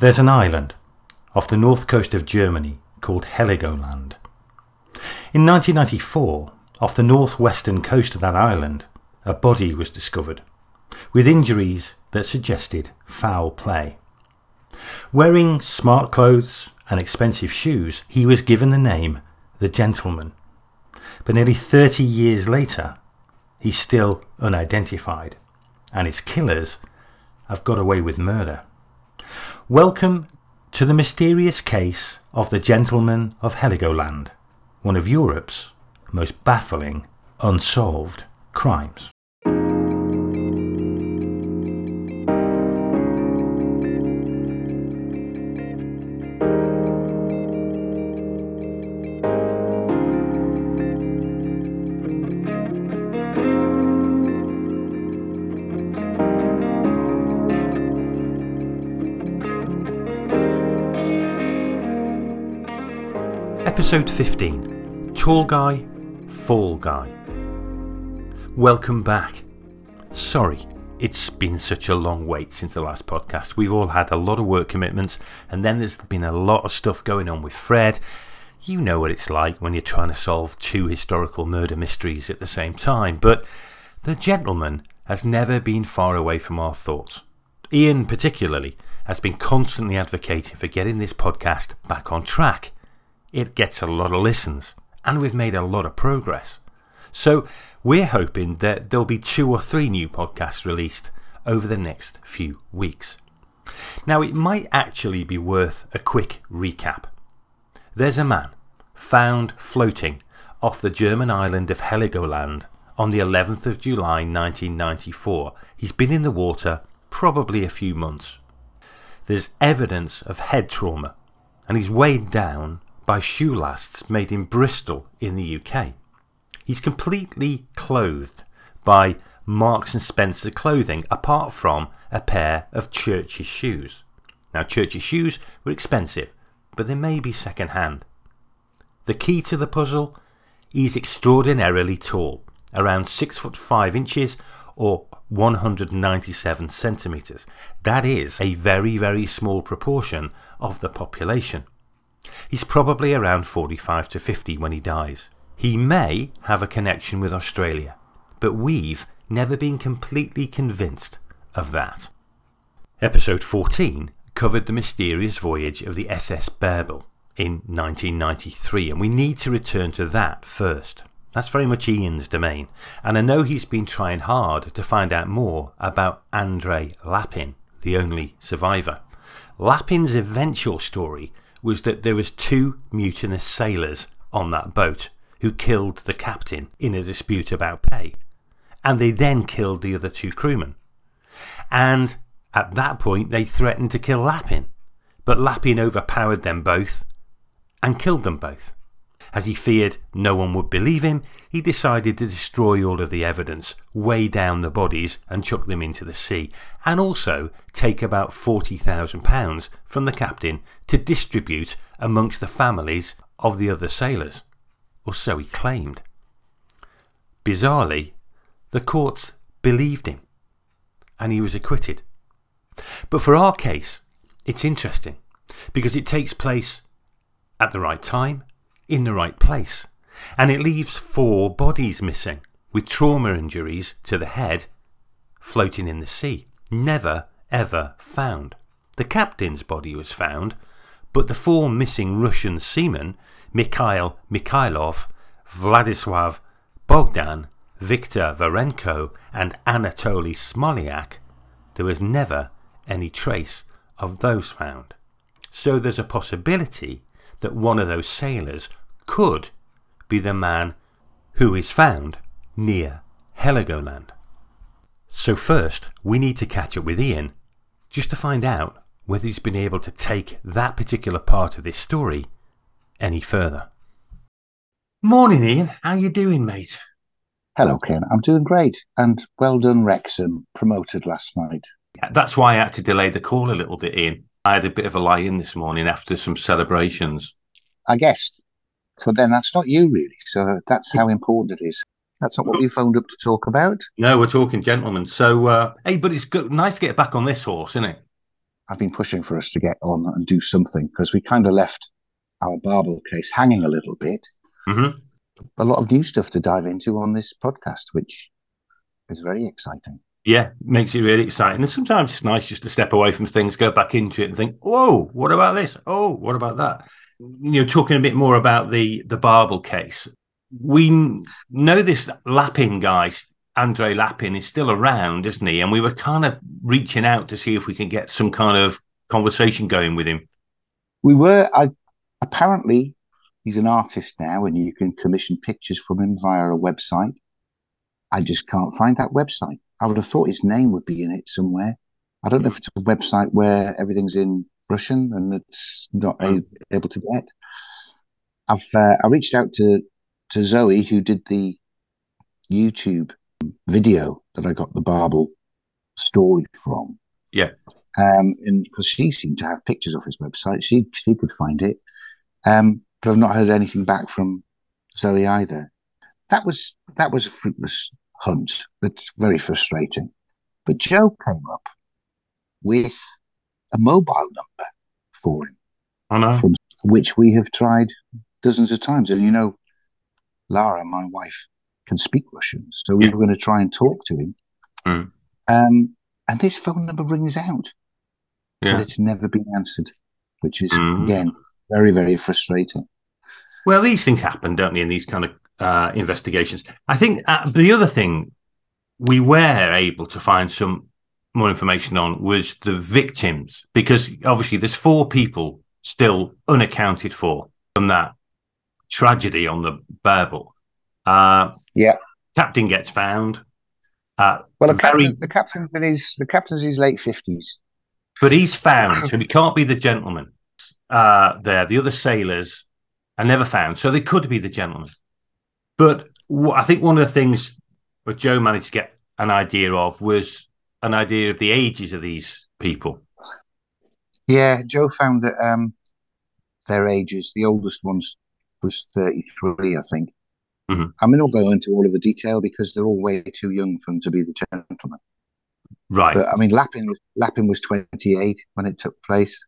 There's an island off the north coast of Germany called Heligoland. In 1994, off the northwestern coast of that island, a body was discovered with injuries that suggested foul play. Wearing smart clothes and expensive shoes, he was given the name the Gentleman. But nearly 30 years later, he's still unidentified, and his killers have got away with murder. Welcome to the mysterious case of the Gentleman of Heligoland, one of Europe's most baffling unsolved crimes. Episode 15 Tall Guy, Fall Guy. Welcome back. Sorry, it's been such a long wait since the last podcast. We've all had a lot of work commitments, and then there's been a lot of stuff going on with Fred. You know what it's like when you're trying to solve two historical murder mysteries at the same time, but the gentleman has never been far away from our thoughts. Ian, particularly, has been constantly advocating for getting this podcast back on track it gets a lot of listens, and we've made a lot of progress. So we're hoping that there'll be two or three new podcasts released over the next few weeks. Now, it might actually be worth a quick recap. There's a man found floating off the German island of Heligoland on the 11th of July 1994. He's been in the water probably a few months. There's evidence of head trauma, and he's weighed down by shoe lasts made in Bristol in the UK. He's completely clothed by Marks and Spencer clothing apart from a pair of Church's shoes. Now, Church's shoes were expensive, but they may be second hand. The key to the puzzle he's extraordinarily tall, around 6 foot 5 inches or 197 centimetres. That is a very, very small proportion of the population. He's probably around 45 to 50 when he dies. He may have a connection with Australia, but we've never been completely convinced of that. Episode 14 covered the mysterious voyage of the SS Bärbel in 1993, and we need to return to that first. That's very much Ian's domain, and I know he's been trying hard to find out more about Andrei Lapin, the only survivor. Lapin's eventual story was that there was two mutinous sailors on that boat who killed the captain in a dispute about pay. And they then killed the other two crewmen. And at that point, they threatened to kill Lapin. But Lapin overpowered them both and killed them both. As he feared no one would believe him, he decided to destroy all of the evidence, weigh down the bodies, and chuck them into the sea, and also take about £40,000 from the captain to distribute amongst the families of the other sailors. Or so he claimed. Bizarrely, the courts believed him, and he was acquitted. But for our case, it's interesting because it takes place at the right time in the right place. And it leaves four bodies missing, with trauma injuries to the head floating in the sea, never ever found. The captain's body was found, but the four missing Russian seamen, Mikhail Mikhailov, Vladislav Bogdan, Viktor Varenko, and Anatoly Smolyak, there was never any trace of those found. So there's a possibility that one of those sailors could be the man who is found near Heligoland. So, first, we need to catch up with Ian just to find out whether he's been able to take that particular part of this story any further. Morning, Ian. How you doing, mate? Hello, Ken. I'm doing great. And well done, Wrexham, promoted last night. Yeah, that's why I had to delay the call a little bit, Ian. I had a bit of a lie in this morning after some celebrations. I guessed. But then that's not you, really. So that's how important it is. That's not what we phoned up to talk about. No, we're talking gentlemen. So, uh, hey, but it's good, nice to get back on this horse, isn't it? I've been pushing for us to get on and do something because we kind of left our Barbel case hanging a little bit. Mm-hmm. A lot of new stuff to dive into on this podcast, which is very exciting. Yeah, makes it really exciting. And sometimes it's nice just to step away from things, go back into it, and think, "Whoa, what about this? Oh, what about that?" You know, talking a bit more about the the Barbel case. We know this Lapin guy, Andre Lapin, is still around, isn't he? And we were kind of reaching out to see if we can get some kind of conversation going with him. We were. I apparently he's an artist now, and you can commission pictures from him via a website. I just can't find that website. I would have thought his name would be in it somewhere. I don't know if it's a website where everything's in Russian and it's not a, able to get. I've uh, I reached out to to Zoe who did the YouTube video that I got the Barbel story from. Yeah. Um, and because she seemed to have pictures off his website, she she could find it. Um, but I've not heard anything back from Zoe either. That was that was a fruitless hunt. That's very frustrating. But Joe came up with a mobile number for him. I know. From which we have tried dozens of times. And you know, Lara, my wife, can speak Russian. So we Yeah. were going to try and talk to him. Mm. Um, and this phone number rings out, Yeah. but it's never been answered, which is, Mm. again, very, very frustrating. Well, these things happen, don't they, in these kind of uh, investigations? I think uh, the other thing we were able to find some more information on was the victims, because obviously there's four people still unaccounted for from that tragedy on the Barbel. Uh, Yeah. Captain gets found, uh, Well, the, Very- captain, the captain's in his the captain's in his late fifties. but he's found, so he can't be the gentleman. Uh, there, the other sailors are never found, so they could be the gentleman. But I think one of the things that Joe managed to get an idea of was an idea of the ages of these people. Yeah, Joe found that um, their ages. The oldest one's was thirty three, I think. Mhm. I mean, I'll go into all of the detail because they're all way too young for them to be the gentleman. Right. But I mean, Lapin was Lapin was twenty eight when it took place,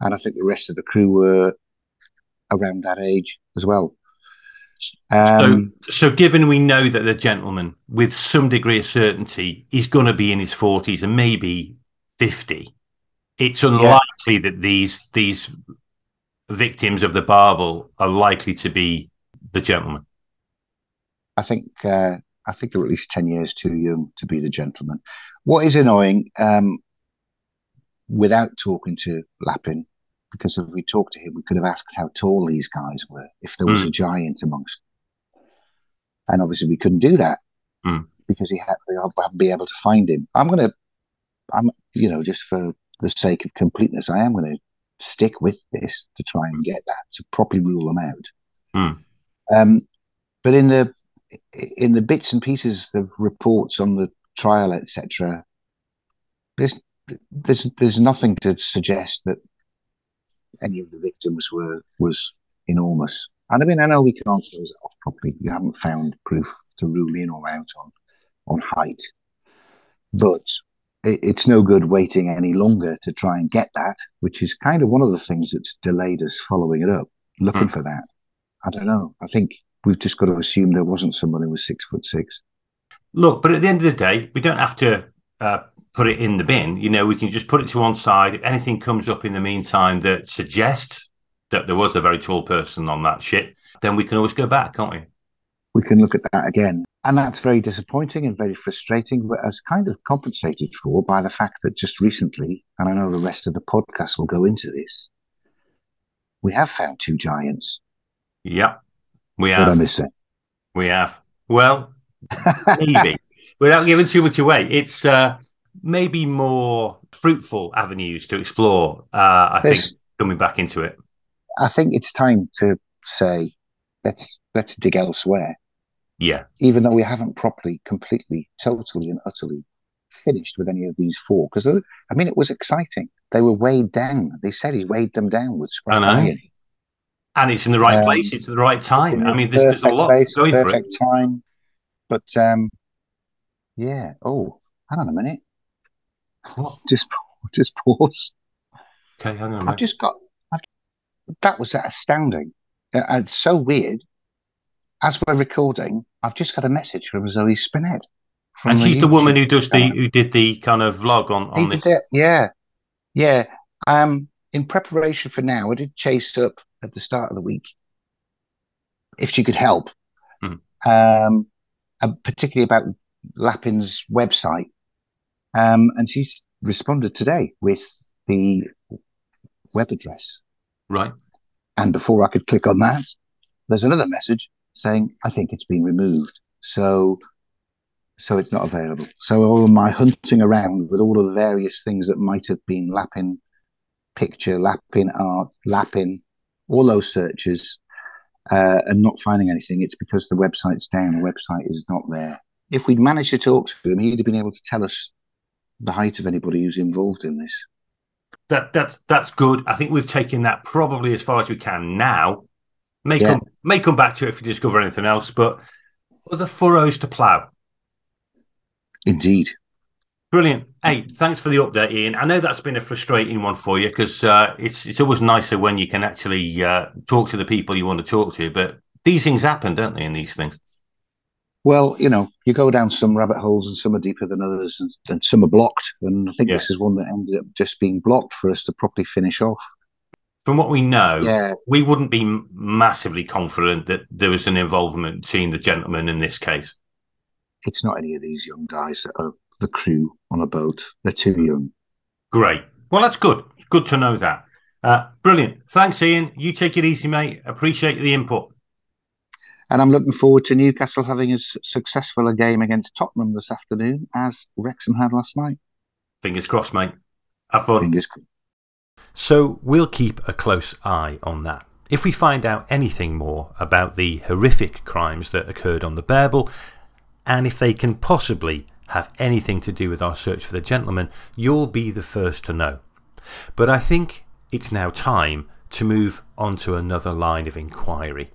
and I think the rest of the crew were around that age as well. Um, so, so given we know that the gentleman, with some degree of certainty, is going to be in his forties and maybe fifty, it's unlikely that these these victims of the Barbel are likely to be the gentleman. I think uh, I think they're at least ten years too young to be the gentleman. What is annoying, um, without talking to Lapin, because if we talked to him, we could have asked how tall these guys were, if there was Mm. a giant amongst them. And obviously, we couldn't do that Mm. because he had to be able to find him. I'm gonna, I'm you know, just for the sake of completeness, I am gonna stick with this to try and get that to properly rule them out. Mm. Um, but in the in the bits and pieces of reports on the trial, etc., there's there's there's nothing to suggest that any of the victims were was enormous. And I mean, I know we can't close it off properly. You haven't found proof to rule in or out on on height, but it, it's no good waiting any longer to try and get that, which is kind of one of the things that's delayed us following it up, looking Hmm. for that. I don't know. I think we've just got to assume there wasn't someone who was six foot six. Look, but at the end of the day, we don't have to uh, put it in the bin. You know, we can just put it to one side. If anything comes up in the meantime that suggests that there was a very tall person on that ship, then we can always go back, can't we? We can look at that again. And that's very disappointing and very frustrating, but as kind of compensated for by the fact that just recently, and I know the rest of the podcast will go into this, we have found two giants. Yep, we What I have. miss it. We have. Well, maybe without giving too much away, it's uh, maybe more fruitful avenues to explore. Uh, I There's- think coming back into it. I think it's time to say let's let's dig elsewhere. Yeah, even though we haven't properly, completely, totally, and utterly finished with any of these four. Because I mean, it was exciting. They were weighed down. They said he weighed them down with scrap I know. iron. and it's in the right Um, place. It's at the right time. I mean, there's, there's a lot place, going for it. perfect time. But um, yeah. Oh, hang on a minute. What? Just, just pause. Okay, hang on. I've just got. I've, that was astounding. Uh, it's so weird. As we're recording, I've just got a message from Zoe Spinett. From and she's the, woman who does the who did the kind of vlog on on this. It, yeah, yeah. Um, in preparation for now, I did chase up at the start of the week if she could help, hmm. um, particularly about Lapin's website. Um, and she's responded today with the web address. Right. And before I could click on that, there's another message saying, I think it's been removed. So so it's not available. So all of my hunting around with all of the various things that might have been Lapin picture, Lapin art, Lapin, all those searches, uh, and not finding anything, it's because the website's down. The website is not there. If we'd managed to talk to him, he'd have been able to tell us the height of anybody who's involved in this. That that's that's good. I think we've taken that probably as far as we can now. May yeah. come may come back to it if we discover anything else, but other furrows to plough. Indeed. Brilliant. Hey, thanks for the update, Ian. I know that's been a frustrating one for you because uh, it's it's always nicer when you can actually uh, talk to the people you want to talk to. But these things happen, don't they? In these things. Well, you know, you go down some rabbit holes and some are deeper than others, and, and some are blocked. And I think yeah. this is one that ended up just being blocked for us to properly finish off. From what we know, yeah. we wouldn't be massively confident that there was an involvement between the gentleman in this case. It's not any of these young guys that are the crew on a boat. They're too young. Great. Well, that's good. Good to know that. Uh, brilliant. Thanks, Ian. You take it easy, mate. Appreciate the input. And I'm looking forward to Newcastle having as successful a game against Tottenham this afternoon as Wrexham had last night. Fingers crossed, mate. Have fun. Fingers crossed. So we'll keep a close eye on that. If we find out anything more about the horrific crimes that occurred on the Barbel, and if they can possibly have anything to do with our search for the gentleman, you'll be the first to know. But I think it's now time to move on to another line of inquiry.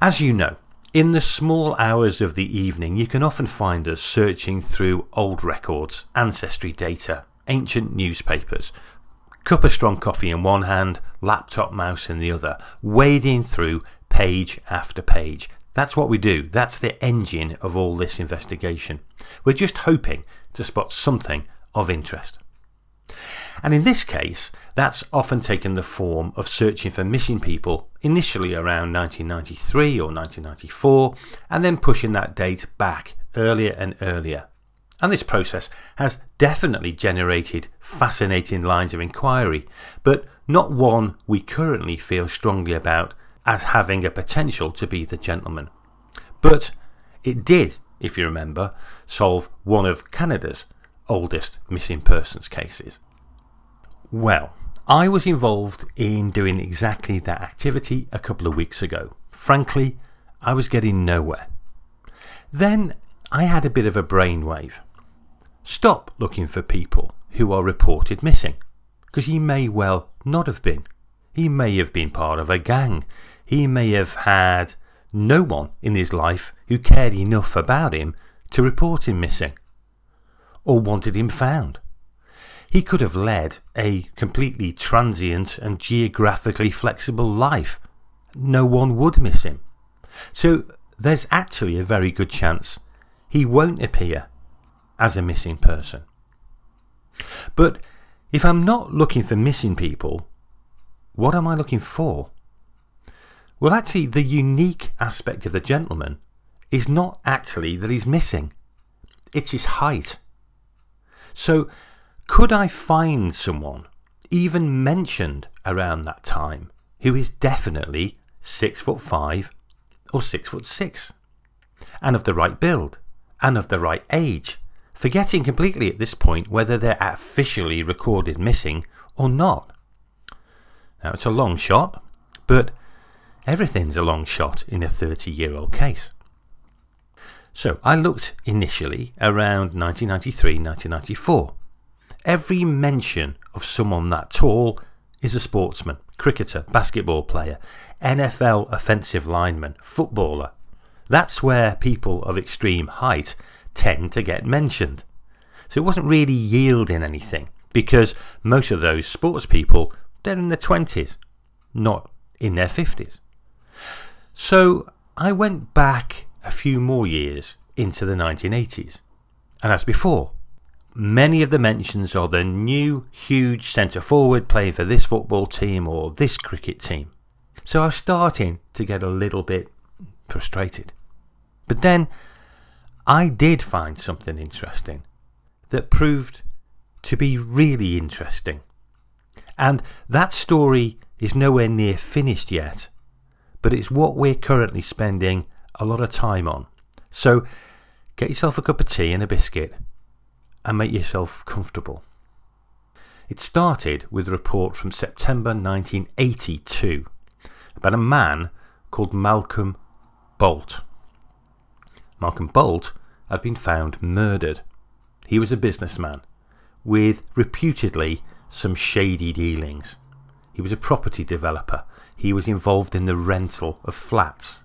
As you know, in the small hours of the evening, you can often find us searching through old records, ancestry data, ancient newspapers, cup of strong coffee in one hand, laptop mouse in the other, wading through page after page. That's what we do. That's the engine of all this investigation. We're just hoping to spot something of interest. And in this case, that's often taken the form of searching for missing people initially around 1993 or 1994, and then pushing that date back earlier and earlier. And this process has definitely generated fascinating lines of inquiry, but not one we currently feel strongly about as having a potential to be the gentleman. But it did, if you remember, solve one of Canada's oldest missing persons cases. Well, I was involved in doing exactly that activity a couple of weeks ago. Frankly, I was getting nowhere. Then I had a bit of a brainwave. Stop looking for people who are reported missing, because he may well not have been. He may have been part of a gang. He may have had no one in his life who cared enough about him to report him missing, or wanted him found. He could have led a completely transient and geographically flexible life. No one would miss him. So there's actually a very good chance he won't appear as a missing person. But if I'm not looking for missing people, what am I looking for? Well, actually, the unique aspect of the gentleman is not actually that he's missing, it's his height. So could I find someone, even mentioned around that time, who is definitely six foot five or six foot six, and of the right build, and of the right age, forgetting completely at this point whether they're officially recorded missing or not? Now, it's a long shot, but everything's a long shot in a 30 year old case. So I looked initially around 1993 1994 Every mention of someone that tall is a sportsman, cricketer, basketball player, NFL offensive lineman, footballer. That's where people of extreme height tend to get mentioned. So it wasn't really yielding anything. because most of those sports people, they're in their 20s, not in their 50s. So I went back a few more years into the 1980s. And as before, many of the mentions are the new huge centre forward playing for this football team or this cricket team. So I was starting to get a little bit frustrated. But then I did find something interesting that proved to be really interesting. And that story is nowhere near finished yet, but it's what we're currently spending a lot of time on. So get yourself a cup of tea and a biscuit and make yourself comfortable. It started with a report from September 1982 about a man called Malcolm Bolt. Malcolm Bolt had been found murdered. He was a businessman with reputedly some shady dealings. He was a property developer. He was involved in the rental of flats.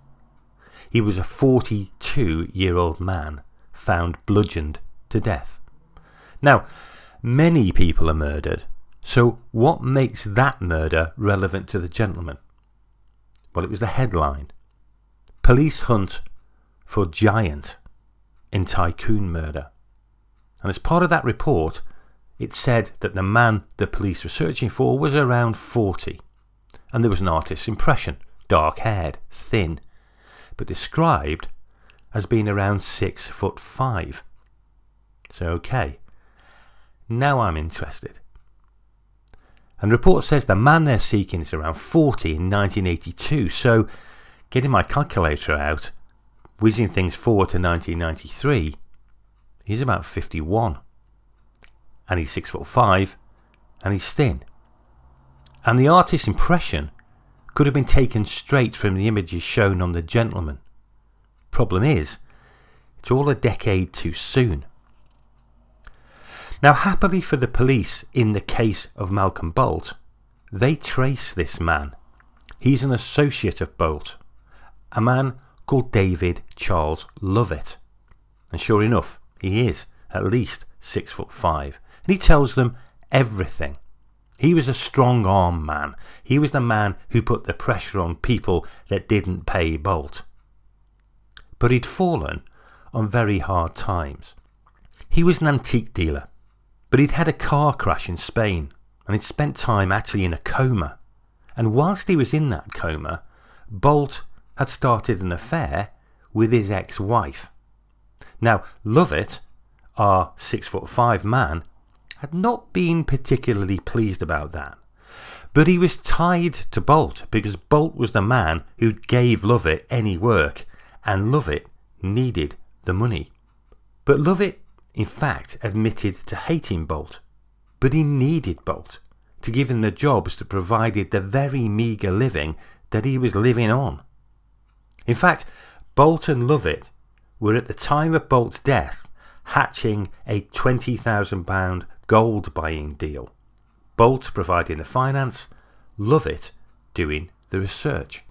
He was a 42 year old man found bludgeoned to death. Now, many people are murdered, so what makes that murder relevant to the gentleman? Well, it was the headline Police hunt for giant in tycoon murder. And as part of that report, it said that the man the police were searching for was around 40. And there was an artist's impression dark haired, thin, but described as being around six foot five. So, okay, now I'm interested. And the report says the man they're seeking is around 40 in 1982. So, getting my calculator out, whizzing things forward to 1993, he's about 51. And he's 6 foot 5 and he's thin. And the artist's impression could have been taken straight from the images shown on the gentleman. Problem is, it's all a decade too soon. Now, happily for the police in the case of Malcolm Bolt, they trace this man. He's an associate of Bolt, a man called David Charles Lovett. And sure enough, he is at least six foot five. And he tells them everything. He was a strong arm man. He was the man who put the pressure on people that didn't pay Bolt. But he'd fallen on very hard times. He was an antique dealer. But he'd had a car crash in Spain and he'd spent time actually in a coma. And whilst he was in that coma, Bolt had started an affair with his ex wife. Now, Lovett, our six foot five man, had not been particularly pleased about that. But he was tied to Bolt because Bolt was the man who gave Lovett any work, and Lovett needed the money. But Lovett in fact admitted to hating Bolt, but he needed Bolt to give him the jobs that provided the very meagre living that he was living on. In fact, Bolt and Lovett were at the time of Bolt's death hatching a £20,000 gold buying deal. Bolt providing the finance, Lovett doing the research.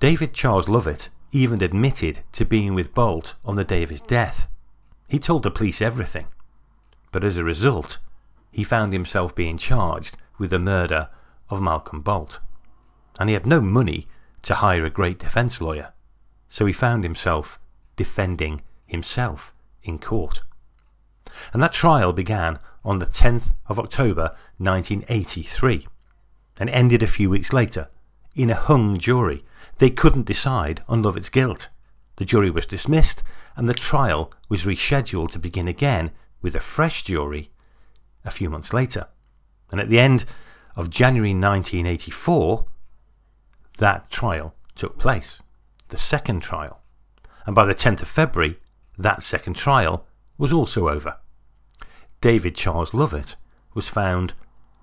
David Charles Lovett even admitted to being with Bolt on the day of his death. He told the police everything. But as a result, he found himself being charged with the murder of Malcolm Bolt. And he had no money to hire a great defence lawyer, so he found himself defending himself in court. And that trial began on the 10th of October 1983 and ended a few weeks later in a hung jury. They couldn't decide on Lovett's guilt. The jury was dismissed and the trial was rescheduled to begin again with a fresh jury a few months later. And at the end of January 1984, that trial took place, the second trial. And by the 10th of February, that second trial was also over. David Charles Lovett was found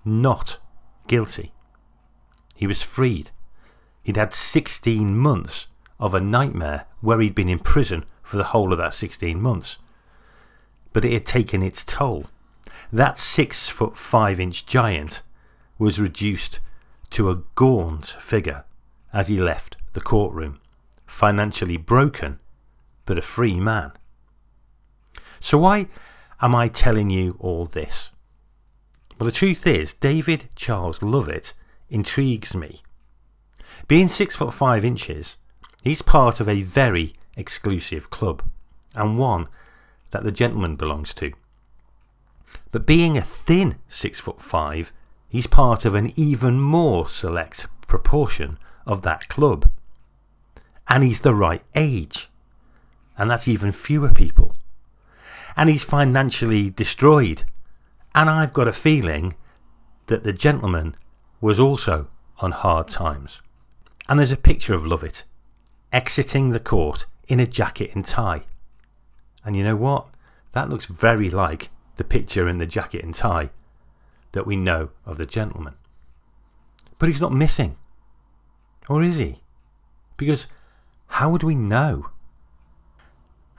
not guilty. He was freed. He'd had 16 months of a nightmare where he'd been in prison for the whole of that 16 months. But it had taken its toll. That six foot five inch giant was reduced to a gaunt figure as he left the courtroom, financially broken, but a free man. So, why am I telling you all this? Well, the truth is, David Charles Lovett intrigues me. Being six foot five inches, he's part of a very exclusive club, and one that the gentleman belongs to. But being a thin six foot five, he's part of an even more select proportion of that club. And he's the right age. And that's even fewer people. And he's financially destroyed. And I've got a feeling that the gentleman was also on hard times. And there's a picture of Lovett exiting the court in a jacket and tie. And you know what? That looks very like the picture in the jacket and tie that we know of the gentleman. But he's not missing. Or is he? Because how would we know?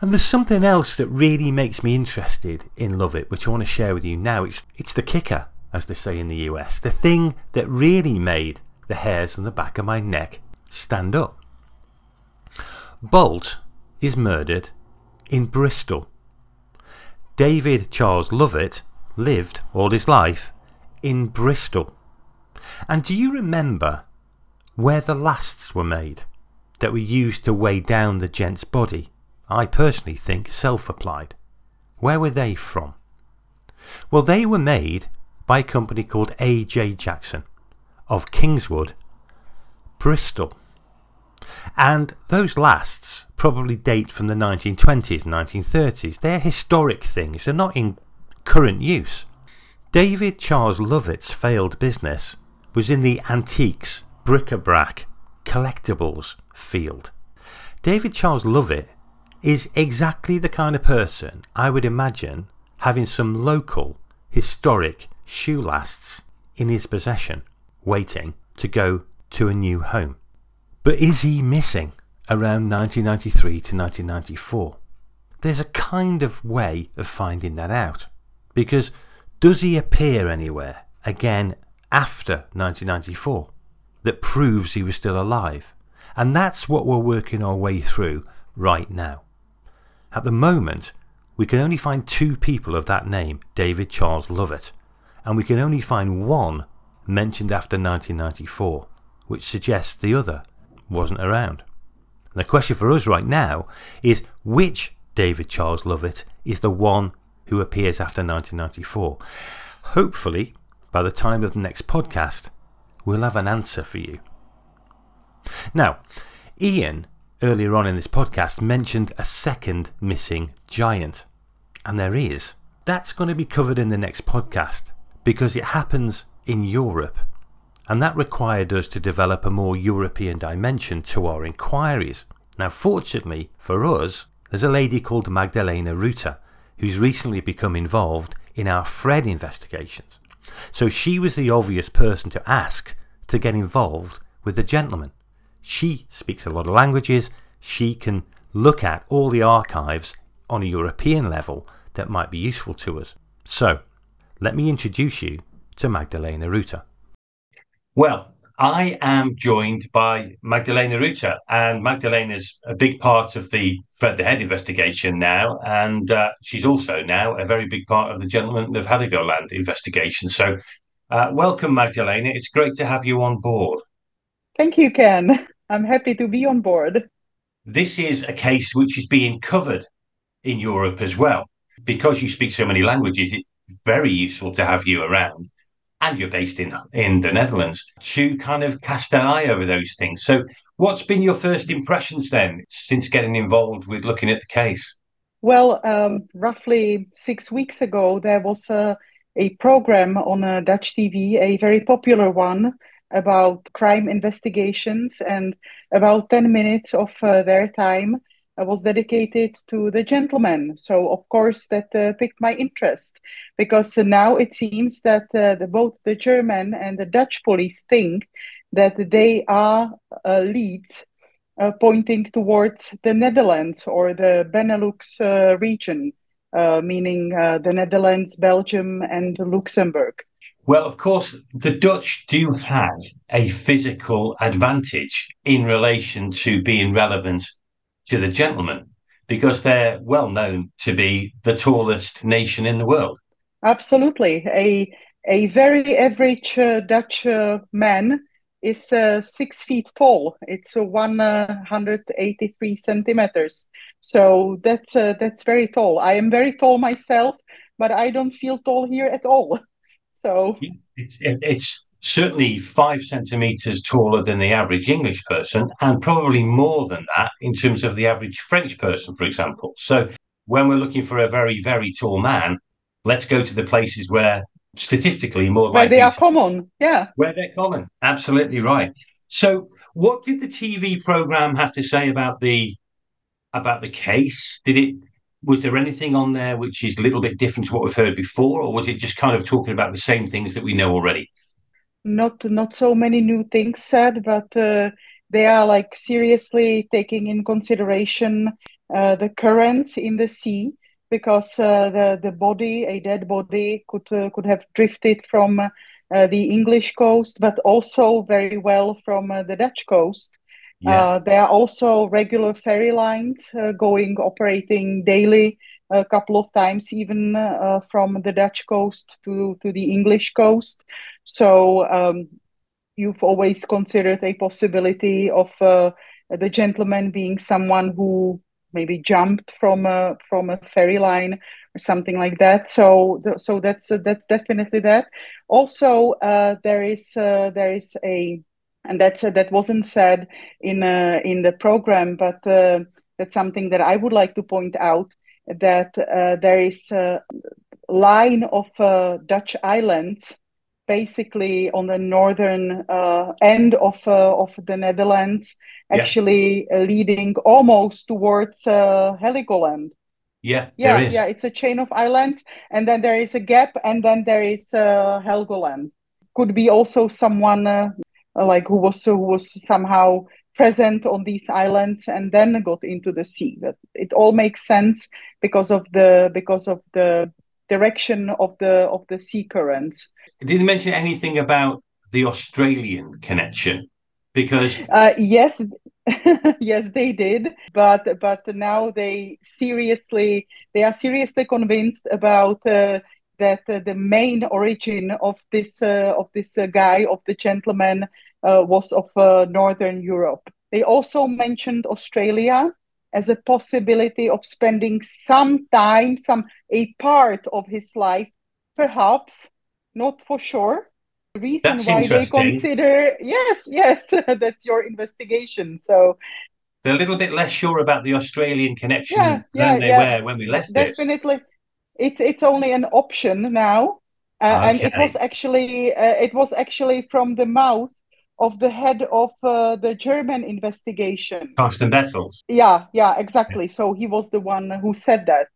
And there's something else that really makes me interested in Lovett, which I want to share with you now. It's, it's the kicker, as they say in the US, the thing that really made the hairs on the back of my neck stand up. Bolt is murdered in Bristol. David Charles Lovett lived all his life in Bristol. And do you remember where the lasts were made that were used to weigh down the gent's body? I personally think self applied. Where were they from? Well, they were made by a company called A.J. Jackson of Kingswood, Bristol. And those lasts probably date from the 1920s, 1930s. They're historic things, they're not in current use. David Charles Lovett's failed business was in the antiques, bric-a-brac, collectibles field. David Charles Lovett is exactly the kind of person I would imagine having some local, historic shoe lasts in his possession, waiting to go to a new home. But is he missing around 1993 to 1994? There's a kind of way of finding that out. Because does he appear anywhere again after 1994 that proves he was still alive? And that's what we're working our way through right now. At the moment, we can only find two people of that name, David Charles Lovett, and we can only find one mentioned after 1994, which suggests the other wasn't around. The question for us right now is which David Charles Lovett is the one who appears after 1994. Hopefully, by the time of the next podcast, we'll have an answer for you. Now, Ian, earlier on in this podcast, mentioned a second missing giant. And there is. That's going to be covered in the next podcast because it happens in Europe. And that required us to develop a more European dimension to our inquiries. Now, fortunately for us, there's a lady called Magdalena Rutter who's recently become involved in our Fred investigations. So she was the obvious person to ask to get involved with the gentleman. She speaks a lot of languages, she can look at all the archives on a European level that might be useful to us. So, let me introduce you to Magdalena Rutter. Well, I am joined by Magdalena Rutter, and Magdalena's a big part of the Fred the Head investigation now, and uh, she's also now a very big part of the Gentleman of Heligoland investigation. So, uh, welcome, Magdalena. It's great to have you on board. Thank you, Ken. I'm happy to be on board. This is a case which is being covered in Europe as well. Because you speak so many languages, it's very useful to have you around and you're based in in the Netherlands to kind of cast an eye over those things. So, what's been your first impressions then since getting involved with looking at the case? Well, um, roughly six weeks ago, there was a, a program on a Dutch TV, a very popular one about crime investigations, and about 10 minutes of uh, their time was dedicated to the gentleman. So, of course, that uh, piqued my interest because uh, now it seems that uh, the, both the German and the Dutch police think that they are uh, leads uh, pointing towards the Netherlands or the Benelux uh, region, meaning the Netherlands, Belgium, and Luxembourg. Well, of course, the Dutch do have a physical advantage in relation to being relevant to the gentleman because they're well known to be the tallest nation in the world. Absolutely. A a very average uh, Dutch uh, man is uh, six feet tall. It's 183 centimeters. So that's that's very tall. I am very tall myself, but I don't feel tall here at all. So it's, it's certainly five centimeters taller than the average English person, and probably more than that in terms of the average French person, for example. So when we're looking for a very, very tall man, let's go to the places where statistically more where they are common. Yeah, where they're common. Absolutely right. So, what did the TV program have to say about the about the case? Did it was there anything on there which is a little bit different to what we've heard before, or was it just kind of talking about the same things that we know already? Not not so many new things said, but uh, they are like seriously taking in consideration uh, the currents in the sea because uh, the the body, a dead body, could uh, could have drifted from uh, the English coast, but also very well from uh, the Dutch coast. Yeah. Uh, there are also regular ferry lines uh, going, operating daily, a couple of times, even uh, from the Dutch coast to, to the English coast. So um, you've always considered a possibility of uh, the gentleman being someone who maybe jumped from a from a ferry line or something like that. So so that's that's definitely that. Also, uh, there is there is a and that's uh, that wasn't said in uh, in the program, but uh, that's something that I would like to point out that uh, there is a line of uh, Dutch islands, basically on the northern uh, end of of the Netherlands, actually yeah. leading almost towards Heligoland. Yeah, yeah, yeah. It's a chain of islands, and then there is a gap, and then there is Helgoland. Could be also someone uh, like who was who was somehow present on these islands and then got into the sea. That it all makes sense because of the because of the direction of the of the sea currents. Did you mention anything about the Australian connection? Because uh, yes, yes, they did, but but now they seriously they are seriously convinced about. Uh, that uh, the main origin of this uh, of this uh, guy of the gentleman uh, was of uh, northern Europe. They also mentioned Australia as a possibility of spending some time, some a part of his life, perhaps not for sure. The reason that's why they consider yes, yes, that's your investigation. So they're a little bit less sure about the Australian connection yeah, yeah, than they yeah. were when we left Definitely. This it's it's only an option now, uh, okay. and it was actually uh, it was actually from the mouth of the head of uh, the German investigation, Carsten Bettels. Yeah, yeah, exactly. So he was the one who said that.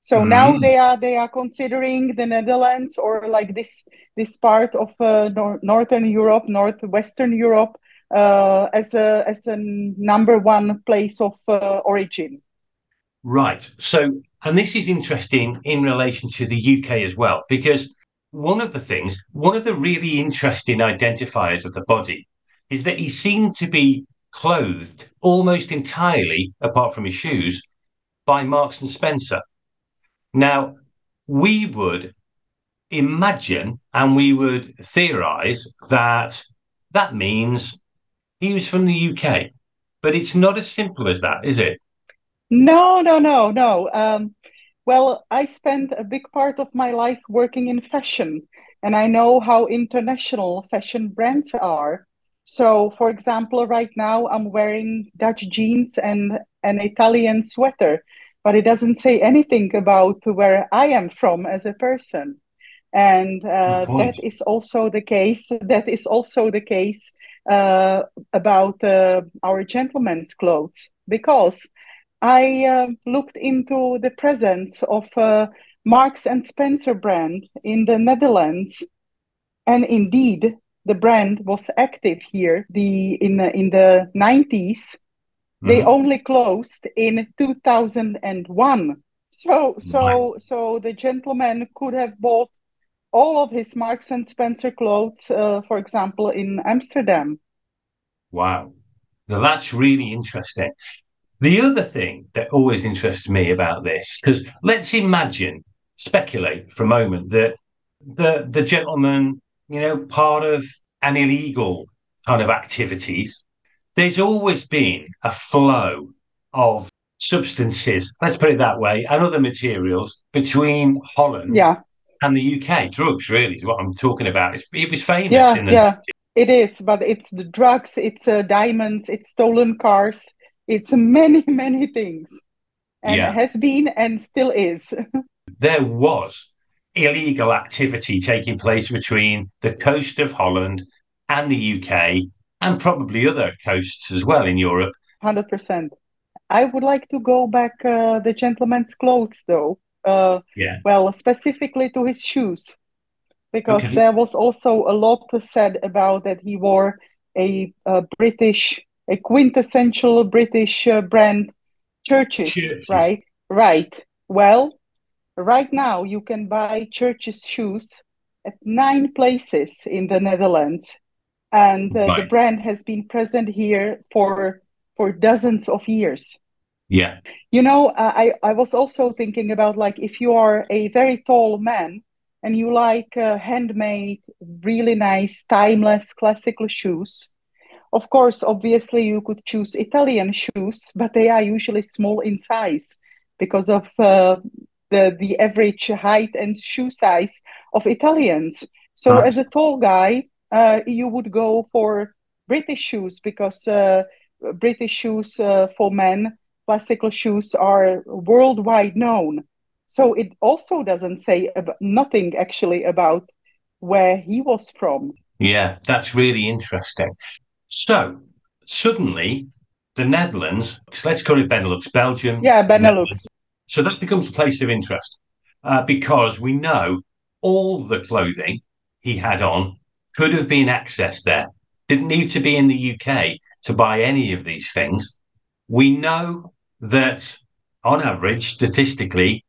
So mm. now they are they are considering the Netherlands or like this this part of uh, nor- northern Europe, northwestern Europe, uh, as a as a number one place of uh, origin. Right. So and this is interesting in relation to the UK as well, because one of the things, one of the really interesting identifiers of the body is that he seemed to be clothed almost entirely, apart from his shoes, by Marks and Spencer. Now, we would imagine and we would theorize that that means he was from the UK. But it's not as simple as that, is it? No, no, no, no. Um, well, I spent a big part of my life working in fashion, and I know how international fashion brands are. So, for example, right now I'm wearing Dutch jeans and an Italian sweater, but it doesn't say anything about where I am from as a person. And uh, that is also the case. That is also the case uh, about uh, our gentlemen's clothes because I uh, looked into the presence of uh, Marks and Spencer brand in the Netherlands, and indeed, the brand was active here. The in the, in the 90s, mm-hmm. they only closed in 2001. So so so the gentleman could have bought all of his Marks and Spencer clothes, uh, for example, in Amsterdam. Wow. Now that's really interesting. The other thing that always interests me about this, because let's imagine, speculate for a moment that the the gentleman, you know, part of an illegal kind of activities, there's always been a flow of substances, let's put it that way, and other materials between Holland Yeah, and the UK. Drugs, really, is what I'm talking about. It's, it was famous yeah, in the yeah. It is, but it's the drugs, it's uh, diamonds, it's stolen cars, it's many, many things, and Yeah. has been and still is. there was illegal activity taking place between the coast of Holland and the UK and probably other coasts as well in Europe. Hundred percent. I would like to go back uh, the gentleman's clothes, though. Uh, Yeah. well, specifically to his shoes, because Okay. there was also a lot said about that he wore a, a British, a quintessential British uh, brand Church's, Church's. right? Right. Well, right now you can buy Church's shoes at nine places in the Netherlands, and uh, the brand has been present here for for dozens of years. Yeah. You know, I, I was also thinking about like if you are a very tall man and you like uh, handmade, really nice, timeless, classical shoes, of course, obviously you could choose Italian shoes, but they are usually small in size because of uh, the the average height and shoe size of Italians. So Right. as a tall guy, uh, you would go for British shoes because uh, British shoes uh, for men, classical shoes are worldwide known. So it also doesn't say ab- nothing actually about where he was from. Yeah, that's really interesting. So suddenly, the Netherlands, let's call it Benelux, Belgium. Yeah, Benelux. So that becomes a place of interest uh, because we know all the clothing he had on could have been accessed there. Didn't need to be in the UK to buy any of these things. We know that on average, statistically,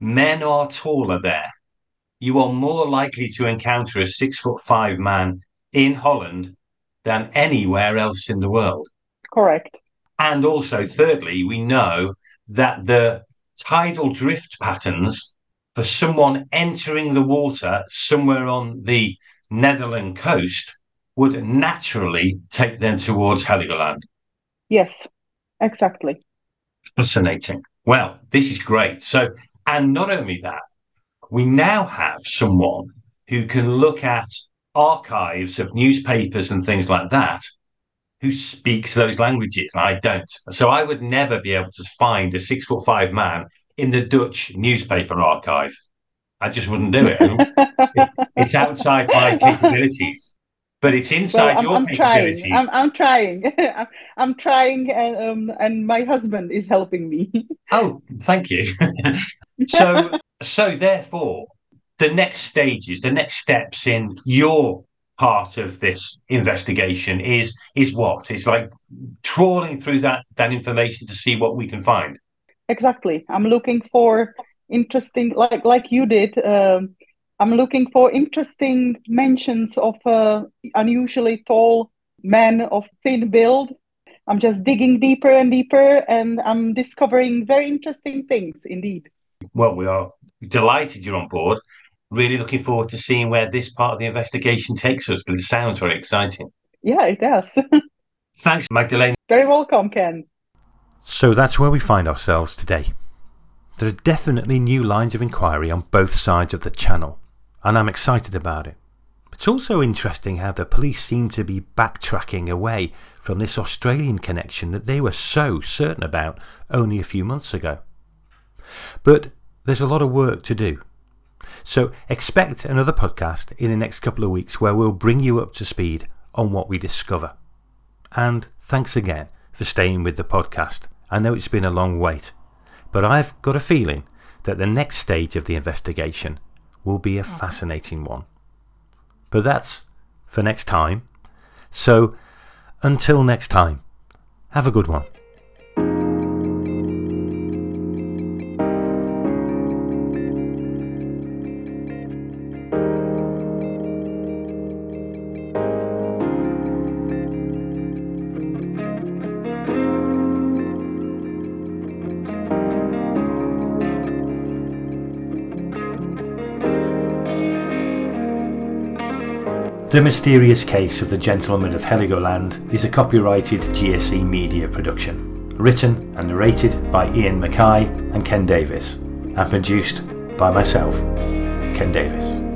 men are taller there. You are more likely to encounter a six foot five man in Holland than anywhere else in the world. Correct. And also, thirdly, we know that the tidal drift patterns for someone entering the water somewhere on the Netherlands coast would naturally take them towards Heligoland. Yes, exactly. Fascinating. Well, this is great. So, and not only that, we now have someone who can look at archives of newspapers and things like that who speaks those languages. I don't. So I would never be able to find a six foot five man in the Dutch newspaper archive. I just wouldn't do it. It's outside my capabilities, but it's Well, inside I'm, your I'm trying. I'm, I'm trying. I'm, I'm trying, and, um, and my husband is helping me. Oh, thank you. so, so therefore, the next stages, the next steps in your part of this investigation is is what? It's like trawling through that that information to see what we can find. Exactly. I'm looking for interesting, like like you did. Um, I'm looking for interesting mentions of uh, unusually tall men of thin build. I'm just digging deeper and deeper, and I'm discovering very interesting things indeed. Well, we are delighted you're on board. Really looking forward to seeing where this part of the investigation takes us, but it sounds very exciting. Yeah, it does. Thanks, Magdalena. very welcome, Ken. So that's where we find ourselves today. There are definitely new lines of inquiry on both sides of the channel, and I'm excited about it. It's also interesting how the police seem to be backtracking away from this Australian connection that they were so certain about only a few months ago. But there's a lot of work to do. So expect another podcast in the next couple of weeks where we'll bring you up to speed on what we discover. And thanks again for staying with the podcast. I know it's been a long wait, but I've got a feeling that the next stage of the investigation will be a fascinating one. But that's for next time. So until next time, have a good one. The Mysterious Case of the Gentleman of Heligoland is a copyrighted GSE Media production, written and narrated by Ian Mackay and Ken Davis, and produced by myself, Ken Davis.